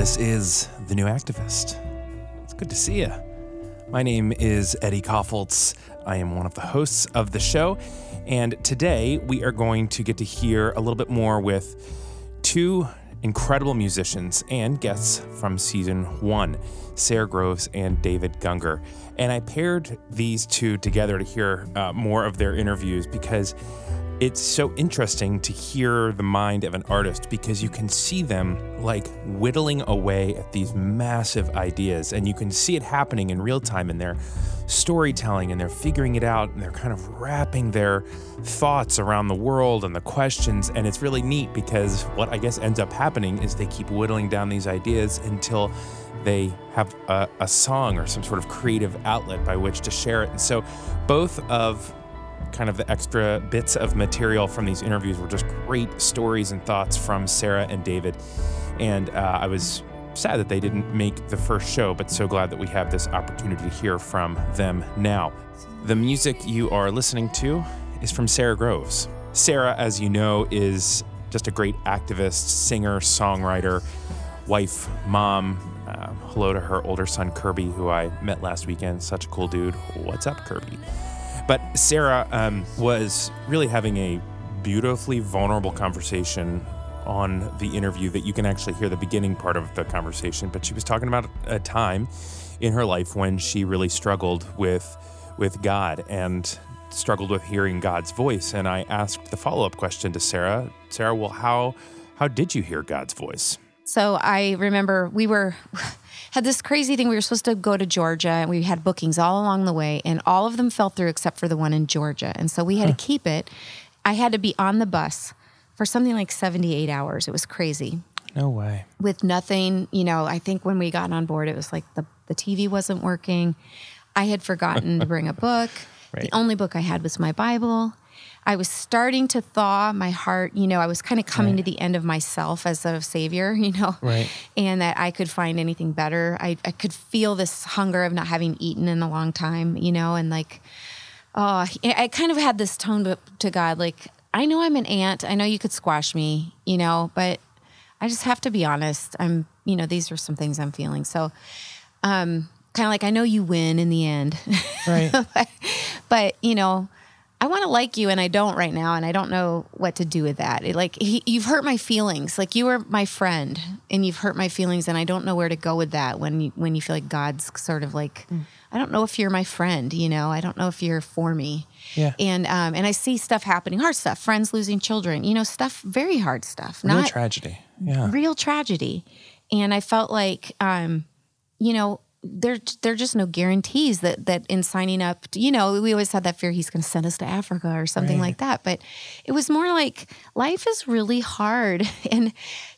This is The New Activist. It's good to see you. My name is Eddie Kaufholz. I am one of the hosts of the show. And today we are going to get to hear a little bit more with two incredible musicians and guests from season one, Sara Groves and David Gungor. And I paired these two together to hear uh, more of their interviews because it's so interesting to hear the mind of an artist because you can see them like whittling away at these massive ideas and you can see it happening in real time in their storytelling and they're figuring it out and they're kind of wrapping their thoughts around the world and the questions and it's really neat because what I guess ends up happening is they keep whittling down these ideas until they have a, a song or some sort of creative outlet by which to share it. And so both of kind of the extra bits of material from these interviews were just great stories and thoughts from Sara and David. And uh, I was sad that they didn't make the first show, but so glad that we have this opportunity to hear from them now. The music you are listening to is from Sara Groves. Sara, as you know, is just a great activist, singer, songwriter, wife, mom. Uh, hello to her older son, Kirby, who I met last weekend. Such a cool dude. What's up, Kirby? But Sara um, was really having a beautifully vulnerable conversation on the interview that you can actually hear the beginning part of the conversation. But she was talking about a time in her life when she really struggled with with God and struggled with hearing God's voice. And I asked the follow up question to Sara. Sara, well, how how did you hear God's voice? So I remember we were had this crazy thing. We were supposed to go to Georgia and we had bookings all along the way, and all of them fell through except for the one in Georgia. And so we had huh. to keep it. I had to be on the bus for something like 78 hours. It was crazy. No way. With nothing, you know, I think when we got on board, it was like the, the TV wasn't working. I had forgotten to bring a book. Right. The only book I had was my Bible. I was starting to thaw my heart. You know, I was kind of coming right. to the end of myself as a savior, you know, right. and that I could find anything better. I, I could feel this hunger of not having eaten in a long time, you know, and like, oh, I kind of had this tone to, to God, like, I know I'm an ant. I know you could squash me, you know, but I just have to be honest. I'm, you know, these are some things I'm feeling. So, um, kind of like I know you win in the end, right? but, but you know, I want to like you and I don't right now and I don't know what to do with that. It, like he, you've hurt my feelings. Like you were my friend and you've hurt my feelings and I don't know where to go with that when you when you feel like God's sort of like mm. I don't know if you're my friend, you know. I don't know if you're for me. Yeah. And um and I see stuff happening, hard stuff, friends losing children, you know, stuff very hard stuff. Real not tragedy. Yeah. Real tragedy. And I felt like um you know, there there are just no guarantees that that in signing up you know we always had that fear he's going to send us to africa or something right. like that but it was more like life is really hard and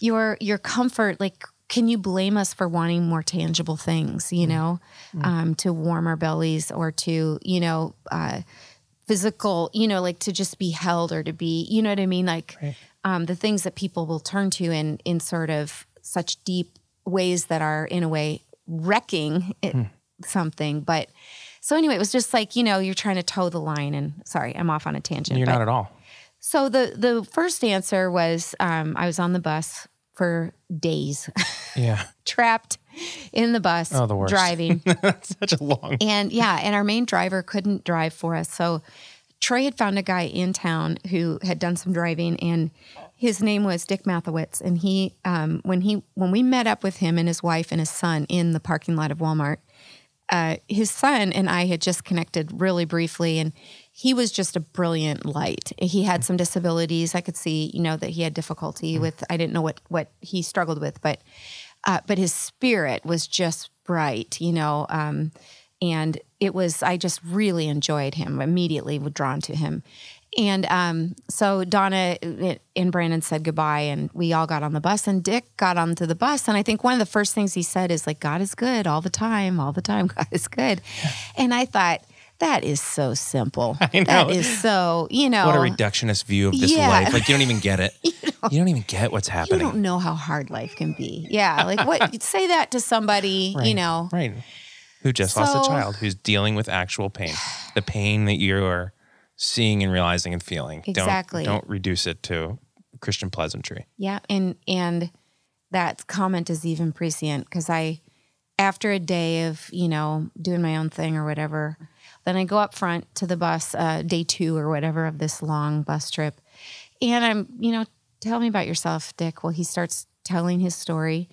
your your comfort like can you blame us for wanting more tangible things you mm. know mm-hmm. um, to warm our bellies or to you know uh, physical you know like to just be held or to be you know what i mean like right. um, the things that people will turn to in in sort of such deep ways that are in a way wrecking it, hmm. something. But so anyway, it was just like you know you're trying to toe the line. And sorry, I'm off on a tangent. You're not at all. So the the first answer was um, I was on the bus for days. Yeah. Trapped in the bus, oh, the worst. driving. That's such a long. And yeah, and our main driver couldn't drive for us. So Troy had found a guy in town who had done some driving and his name was Dick Mathowitz, and he um, when he when we met up with him and his wife and his son in the parking lot of Walmart, uh, his son and I had just connected really briefly, and he was just a brilliant light. He had some disabilities. I could see, you know, that he had difficulty mm-hmm. with. I didn't know what what he struggled with, but uh, but his spirit was just bright, you know. Um, and it was I just really enjoyed him. Immediately drawn to him, and um, so Donna and Brandon said goodbye, and we all got on the bus. And Dick got onto the bus, and I think one of the first things he said is like, "God is good all the time, all the time. God is good." And I thought that is so simple. I know. That is so you know what a reductionist view of this yeah. life. Like you don't even get it. you, don't, you, don't, even get what's happening. You don't know how hard life can be. Yeah, like what? say that to somebody. Right. You know, right? Who just so, lost a child, who's dealing with actual pain, the pain that you are seeing and realizing and feeling. Exactly. Don't, don't reduce it to Christian pleasantry. Yeah, and and that comment is even prescient because I, after a day of you know doing my own thing or whatever, then I go up front to the bus, uh, day two or whatever of this long bus trip, and I'm you know tell me about yourself, Dick. Well, he starts telling his story.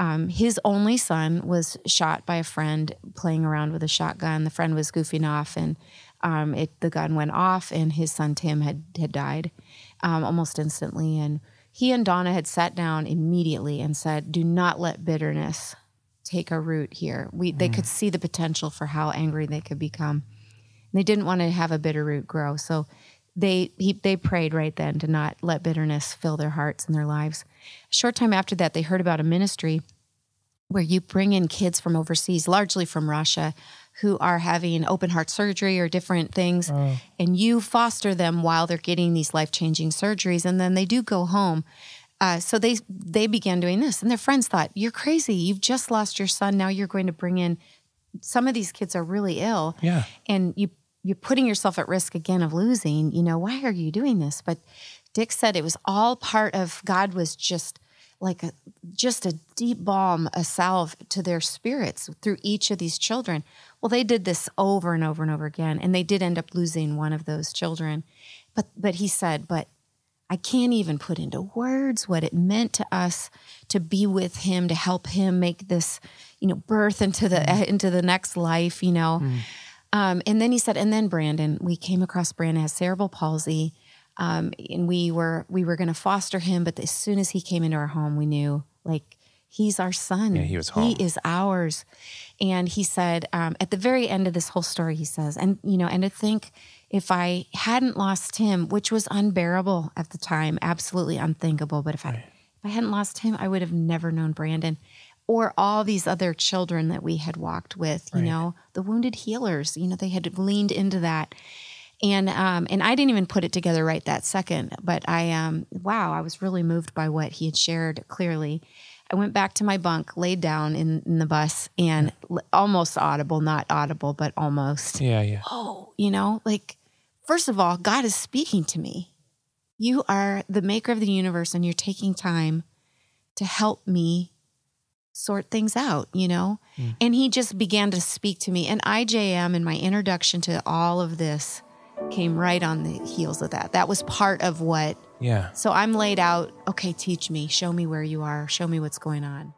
Um, his only son was shot by a friend playing around with a shotgun. The friend was goofing off, and um, it, the gun went off, and his son Tim had had died um, almost instantly. And he and Donna had sat down immediately and said, "Do not let bitterness take a root here." We mm. they could see the potential for how angry they could become. And they didn't want to have a bitter root grow, so they he, they prayed right then to not let bitterness fill their hearts and their lives. A short time after that, they heard about a ministry where you bring in kids from overseas, largely from Russia, who are having open heart surgery or different things, oh. and you foster them while they're getting these life changing surgeries, and then they do go home. Uh, so they they began doing this, and their friends thought, "You're crazy! You've just lost your son. Now you're going to bring in." Some of these kids are really ill, yeah, and you you're putting yourself at risk again of losing. You know, why are you doing this? But Dick said it was all part of God was just like a just a deep balm, a salve to their spirits through each of these children. Well, they did this over and over and over again, and they did end up losing one of those children. But but he said, but I can't even put into words what it meant to us to be with him, to help him make this, you know, birth into the mm. into the next life, you know. Mm. Um, and then he said, and then Brandon, we came across Brandon has cerebral palsy. Um, and we were we were going to foster him, but as soon as he came into our home, we knew like he's our son. Yeah, he was home. He is ours. And he said um, at the very end of this whole story, he says, and you know, and to think if I hadn't lost him, which was unbearable at the time, absolutely unthinkable, but if I if I hadn't lost him, I would have never known Brandon or all these other children that we had walked with, you right. know, the wounded healers, you know, they had leaned into that. And um, and I didn't even put it together right that second, but I um wow, I was really moved by what he had shared clearly. I went back to my bunk, laid down in, in the bus, and yeah. almost audible, not audible, but almost. Yeah, yeah. Oh, you know, like first of all, God is speaking to me. You are the maker of the universe, and you're taking time to help me sort things out, you know? Mm. And he just began to speak to me. And IJM in my introduction to all of this came right on the heels of that. That was part of what. Yeah. So I'm laid out, okay, teach me, show me where you are, show me what's going on.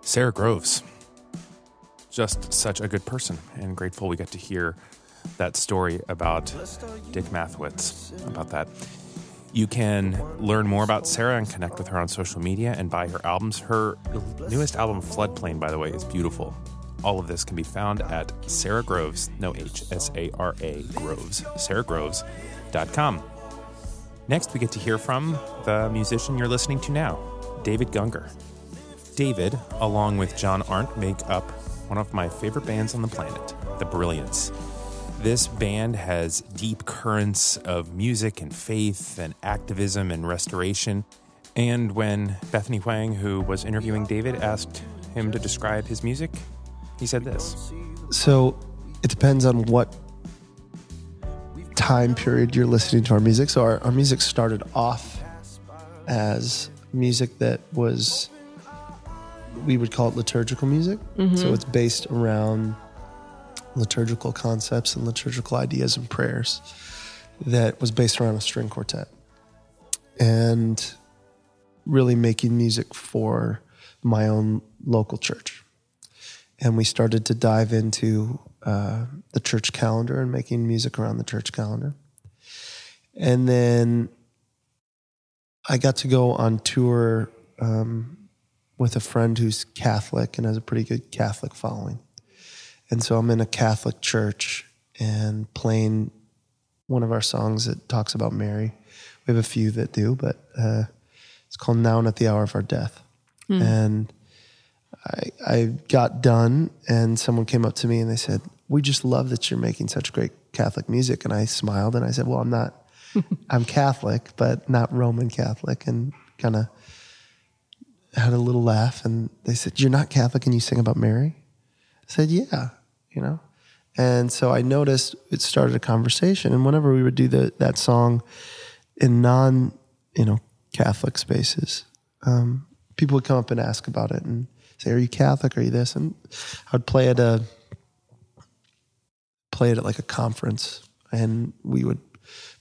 Sara Groves, just such a good person, and grateful we get to hear that story about Dick Mathwitz, about that. You can learn more about Sara and connect with her on social media and buy her albums. Her newest album, Floodplain, by the way, is beautiful. All of this can be found at Sara Groves, no H, S A R A Groves, saragroves.com. Next, we get to hear from the musician you're listening to now, David Gungor. David, along with John Arndt, make up one of my favorite bands on the planet, The Brilliance. This band has deep currents of music and faith and activism and restoration. And when Bethany Huang, who was interviewing David, asked him to describe his music, he said this. So it depends on what time period you're listening to our music. So our, our music started off as music that was, we would call it liturgical music. Mm-hmm. So it's based around liturgical concepts and liturgical ideas and prayers that was based around a string quartet and really making music for my own local church. And we started to dive into uh, the church calendar and making music around the church calendar. And then I got to go on tour um, with a friend who's Catholic and has a pretty good Catholic following. And so I'm in a Catholic church and playing one of our songs that talks about Mary. We have a few that do, but uh, it's called Now and at the Hour of Our Death. Mm. And I, I got done, and someone came up to me and they said, We just love that you're making such great Catholic music. And I smiled and I said, Well, I'm not, I'm Catholic, but not Roman Catholic. And kind of had a little laugh. And they said, You're not Catholic and you sing about Mary? I said, Yeah you know? And so I noticed it started a conversation. And whenever we would do the, that song in non, you know, Catholic spaces, um, people would come up and ask about it and say, "Are you Catholic? Are you this?" And I would play at a play it at like a conference, and we would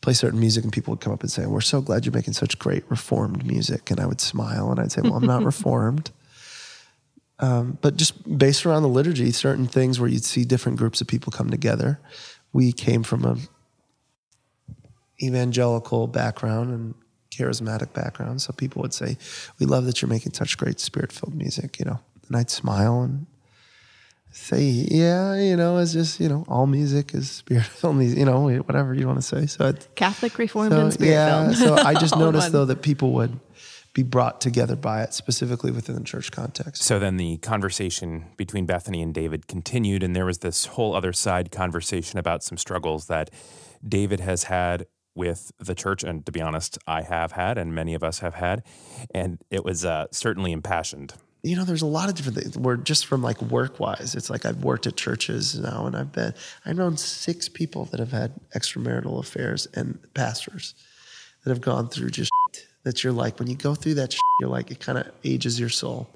play certain music, and people would come up and say, "We're so glad you're making such great reformed music." And I would smile and I'd say, "Well, I'm not reformed." Um, but just based around the liturgy, certain things where you'd see different groups of people come together. We came from a evangelical background and charismatic background, so people would say, "We love that you're making such great spirit-filled music," you know. And I'd smile and say, "Yeah, you know, it's just you know, all music is spirit-filled music, you know, whatever you want to say." So I'd, Catholic Reformed so, and Spirit yeah, so I just noticed one. though that people would be brought together by it, specifically within the church context. So then the conversation between Bethany and David continued, and there was this whole other side conversation about some struggles that David has had with the church. And to be honest, I have had, and many of us have had. And it was uh, certainly impassioned. you know, there's a lot of different things. We're just from like work wise. It's like I've worked at churches now, and I've been I've known six people that have had extramarital affairs and pastors that have gone through just that you're like when you go through that, shit, you're like it kind of ages your soul.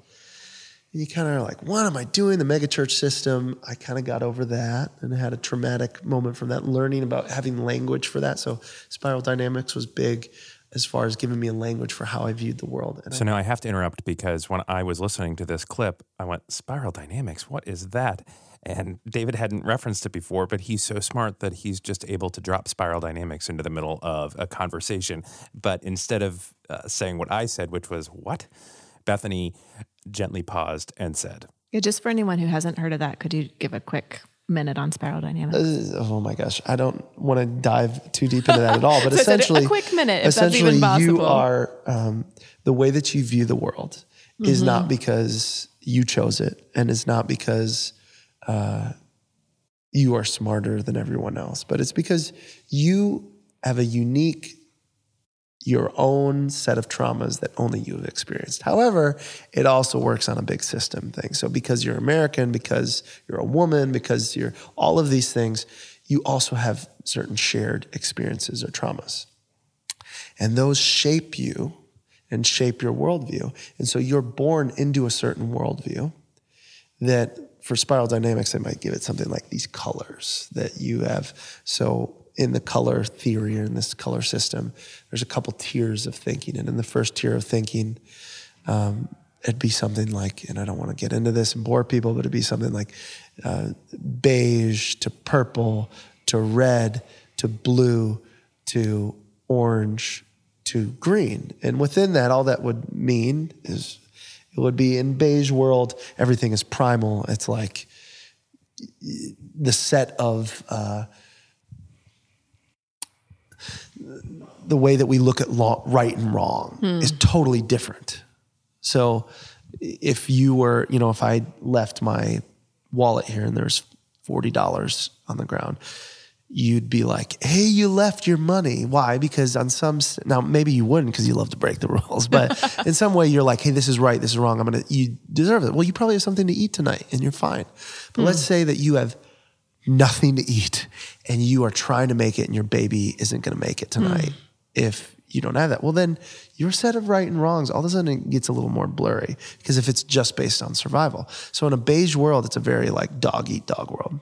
And you kind of are like, what am I doing? The megachurch system. I kind of got over that and had a traumatic moment from that, learning about having language for that. So spiral dynamics was big as far as giving me a language for how I viewed the world. And I So now I have to interrupt because when I was listening to this clip, I went, Spiral Dynamics, what is that? And David hadn't referenced it before, but he's so smart that he's just able to drop Spiral Dynamics into the middle of a conversation. But instead of uh, saying what I said, which was, What? Bethany gently paused and said, Yeah, just for anyone who hasn't heard of that, could you give a quick minute on spiral dynamics? Uh, oh my gosh, I don't want to dive too deep into that at all. But So I said a essentially, quick minute, if that's essentially, even you are um, the way that you view the world is Mm-hmm. not because you chose it, and it's not because uh, you are smarter than everyone else, but it's because you have a unique your own set of traumas that only you have experienced. However, it also works on a big system thing. So because you're American, because you're a woman, because you're all of these things, you also have certain shared experiences or traumas. And those shape you and shape your worldview. And so you're born into a certain worldview that for spiral dynamics, they might give it something like these colors that you have. So in the color theory or in this color system, there's a couple tiers of thinking. And in the first tier of thinking, um, it'd be something like, and I don't want to get into this and bore people, but it'd be something like uh, beige to purple to red to blue to orange to green. And within that, all that would mean is it would be in beige world, everything is primal. It's like the set of uh, the way that we look at law, right and wrong hmm. is totally different. So if you were, you know, if I left my wallet here and there's forty dollars on the ground, you'd be like, "Hey, you left your money. Why? Because on some now maybe you wouldn't because you love to break the rules, but in some way you're like, "Hey, this is right. This is wrong. I'm gonna. You deserve it. Well, you probably have something to eat tonight, and you're fine. But hmm. let's say that you have nothing to eat and you are trying to make it, and your baby isn't going to make it tonight hmm. If you don't have that. Well, then your set of right and wrongs all of a sudden it gets a little more blurry because if it's just based on survival. So in a beige world, it's a very like dog eat dog world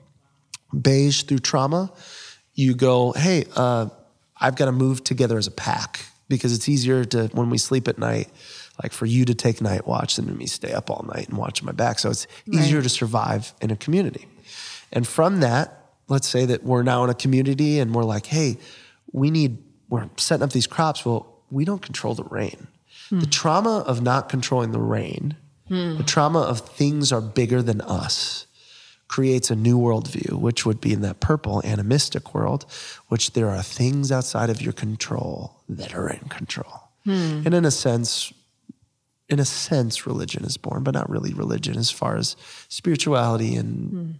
beige through trauma, you go, hey, uh, I've got to move together as a pack because it's easier to, when we sleep at night, like for you to take night watch than me stay up all night and watch my back. So it's easier to survive in a community. And from that, let's say that we're now in a community and we're like, hey, we need, we're setting up these crops. Well, we don't control the rain. The hmm. trauma of not controlling the rain, hmm. the trauma of things are bigger than us creates a new worldview, which would be in that purple animistic world, which there are things outside of your control that are in control. Hmm. And in a sense, in a sense, religion is born, but not really religion as far as spirituality and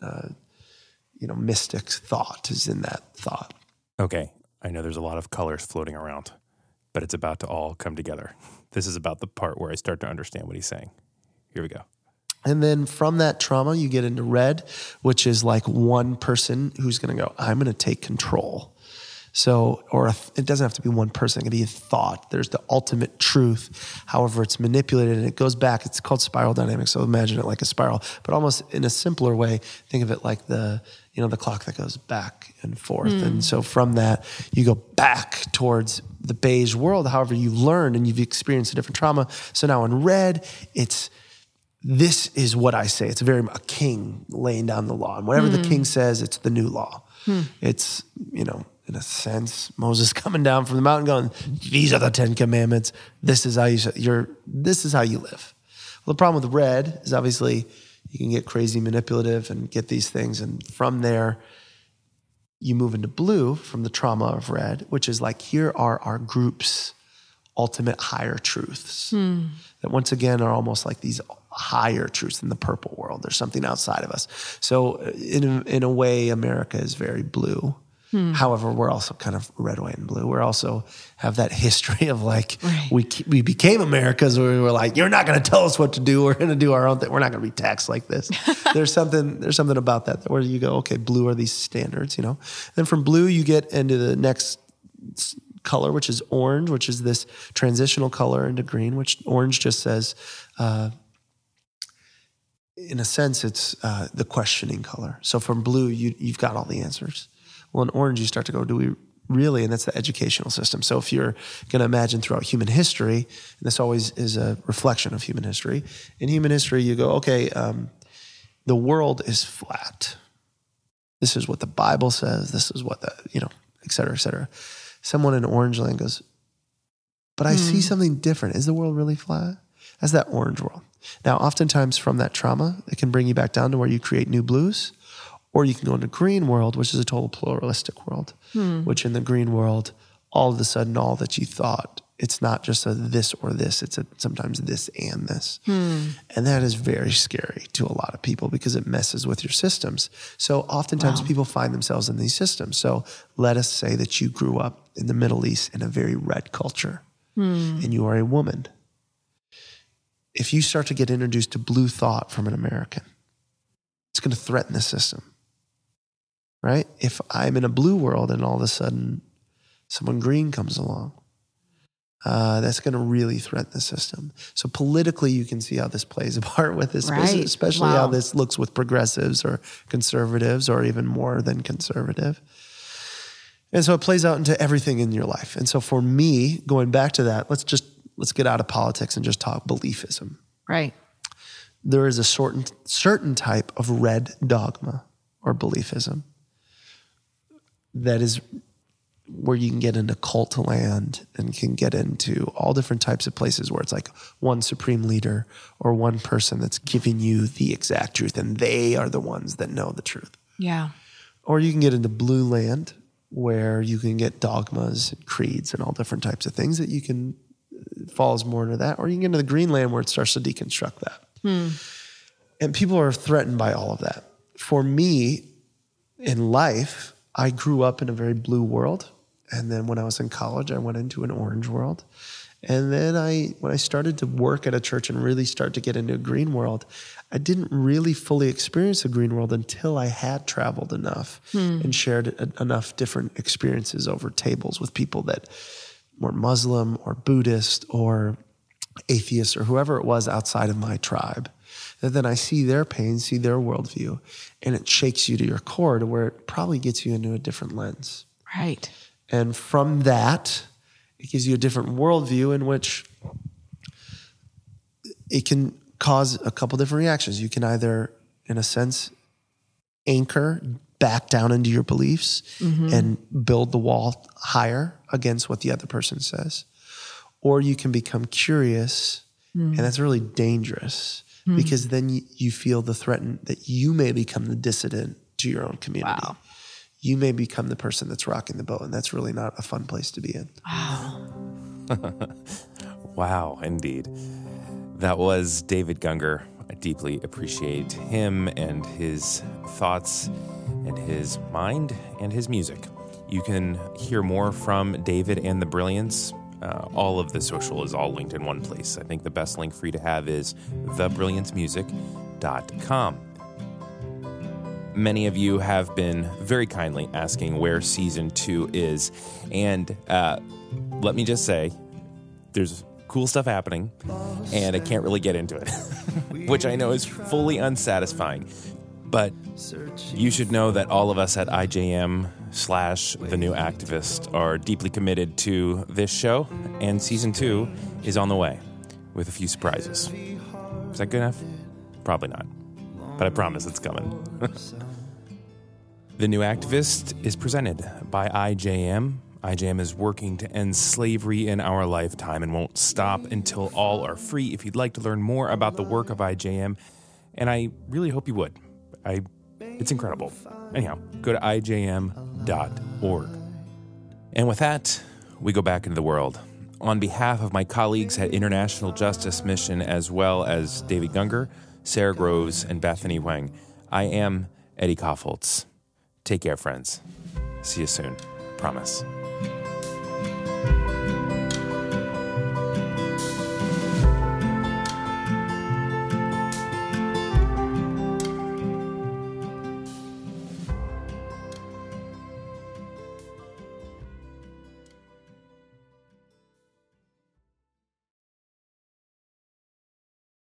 uh, you know mystic thought is in that thought. Okay, I know there's a lot of colors floating around, but it's about to all come together. This is about the part where I start to understand what he's saying. Here we go. And then from that trauma, you get into red, which is like one person who's going to go, I'm going to take control. So, or a, it doesn't have to be one person. It can be a thought. There's the ultimate truth. However, it's manipulated and it goes back. It's called spiral dynamics. So imagine it like a spiral, but almost in a simpler way. Think of it like the you know the clock that goes back and forth. And hmm. so from that, you go back towards the beige world. However, you've learned and you've experienced a different trauma. So now in red, it's this is what I say. It's very a king laying down the law, and whatever the hmm. king says, it's the new law. Hmm. It's you know, in a sense, Moses coming down from the mountain, going, "These are the Ten Commandments. This is how you you're. This is how you live." Well, the problem with red is obviously you can get crazy manipulative and get these things, and from there, you move into blue from the trauma of red, which is like here are our group's ultimate higher truths that once again are almost like these higher truths in the purple world. There's something outside of us. So uh, in a, in a way, America is very blue. However, we're also kind of red, white, and blue. We're also have that history of like we we became Americas where we were like, you're not going to tell us what to do. We're going to do our own thing. We're not going to be taxed like this. there's something there's something about that where you go, okay, blue are these standards, you know. Then from blue you get into the next color, which is orange, which is this transitional color into green, which orange just says. Uh, in a sense, it's uh, the questioning color. So from blue, you, you've got all the answers. Well, in orange, you start to go, do we really? And that's the educational system. So if you're going to imagine throughout human history, and this always is a reflection of human history, in human history, you go, okay, um, the world is flat. This is what the Bible says. This is what the, you know, et cetera, et cetera. Someone in orange land goes, but I see something different. Is the world really flat? That's that orange world. Now, oftentimes from that trauma, it can bring you back down to where you create new blues, or you can go into green world, which is a total pluralistic world, hmm. which in the green world, all of a sudden, all that you thought, it's not just a this or this, it's a sometimes this and this. Hmm. And that is very scary to a lot of people because it messes with your systems. So oftentimes people find themselves in these systems. So let us say that you grew up in the Middle East in a very red culture hmm. and you are a woman if you start to get introduced to blue thought from an American, it's going to threaten the system. Right? If I'm in a blue world and all of a sudden someone green comes along, uh, that's going to really threaten the system. So politically, you can see how this plays a part with this, Right. especially how this looks with progressives or conservatives or even more than conservative. And so it plays out into everything in your life. And so for me, going back to that, let's just let's get out of politics and just talk beliefism. Right. There is a certain certain type of red dogma or beliefism that is where you can get into cult land and can get into all different types of places where it's like one supreme leader or one person that's giving you the exact truth and they are the ones that know the truth. Yeah. Or you can get into blue land where you can get dogmas and creeds and all different types of things that you can uh, falls more into that. Or you can get into the green land where it starts to deconstruct that. And people are threatened by all of that. For me, in life, I grew up in a very blue world. And then when I was in college, I went into an orange world. And then I, when I started to work at a church and really start to get into a green world, I didn't really fully experience the green world until I had traveled enough hmm. and shared a- enough different experiences over tables with people that were Muslim or Buddhist or atheist or whoever it was outside of my tribe. That then I see their pain, see their worldview, and it shakes you to your core to where it probably gets you into a different lens. Right. And from that, it gives you a different worldview in which it can cause a couple different reactions. You can either, in a sense, anchor back down into your beliefs mm-hmm. and build the wall higher against what the other person says. Or you can become curious, and mm. that's really dangerous Hmm. because then you, you feel the threat that you may become the dissident to your own community. Wow. You may become the person that's rocking the boat, and that's really not a fun place to be in. Wow. wow, indeed. That was David Gungor. I deeply appreciate him and his thoughts and his mind and his music. You can hear more from David and the Brilliance. Uh, all of the social is all linked in one place. I think the best link for you to have is thebrilliancemusic.com. many of you have been very kindly asking where season two is. And uh, let me just say, there's cool stuff happening, and I can't really get into it, which I know is fully unsatisfying. But you should know that all of us at IJM slash The New Activist are deeply committed to this show, and season two is on the way with a few surprises. Is that good enough? Probably not. But I promise it's coming. the New Activist is presented by IJM. IJM is working to end slavery in our lifetime and won't stop until all are free. If you'd like to learn more about the work of IJM, and I really hope you would, I, it's incredible. Anyhow, go to ijm.org. And with that, we go back into the world. On behalf of my colleagues at International Justice Mission, as well as David Gungor, Sara Groves, and Bethany Wang, I am Eddie Kaufholz. Take care, friends. See you soon. Promise.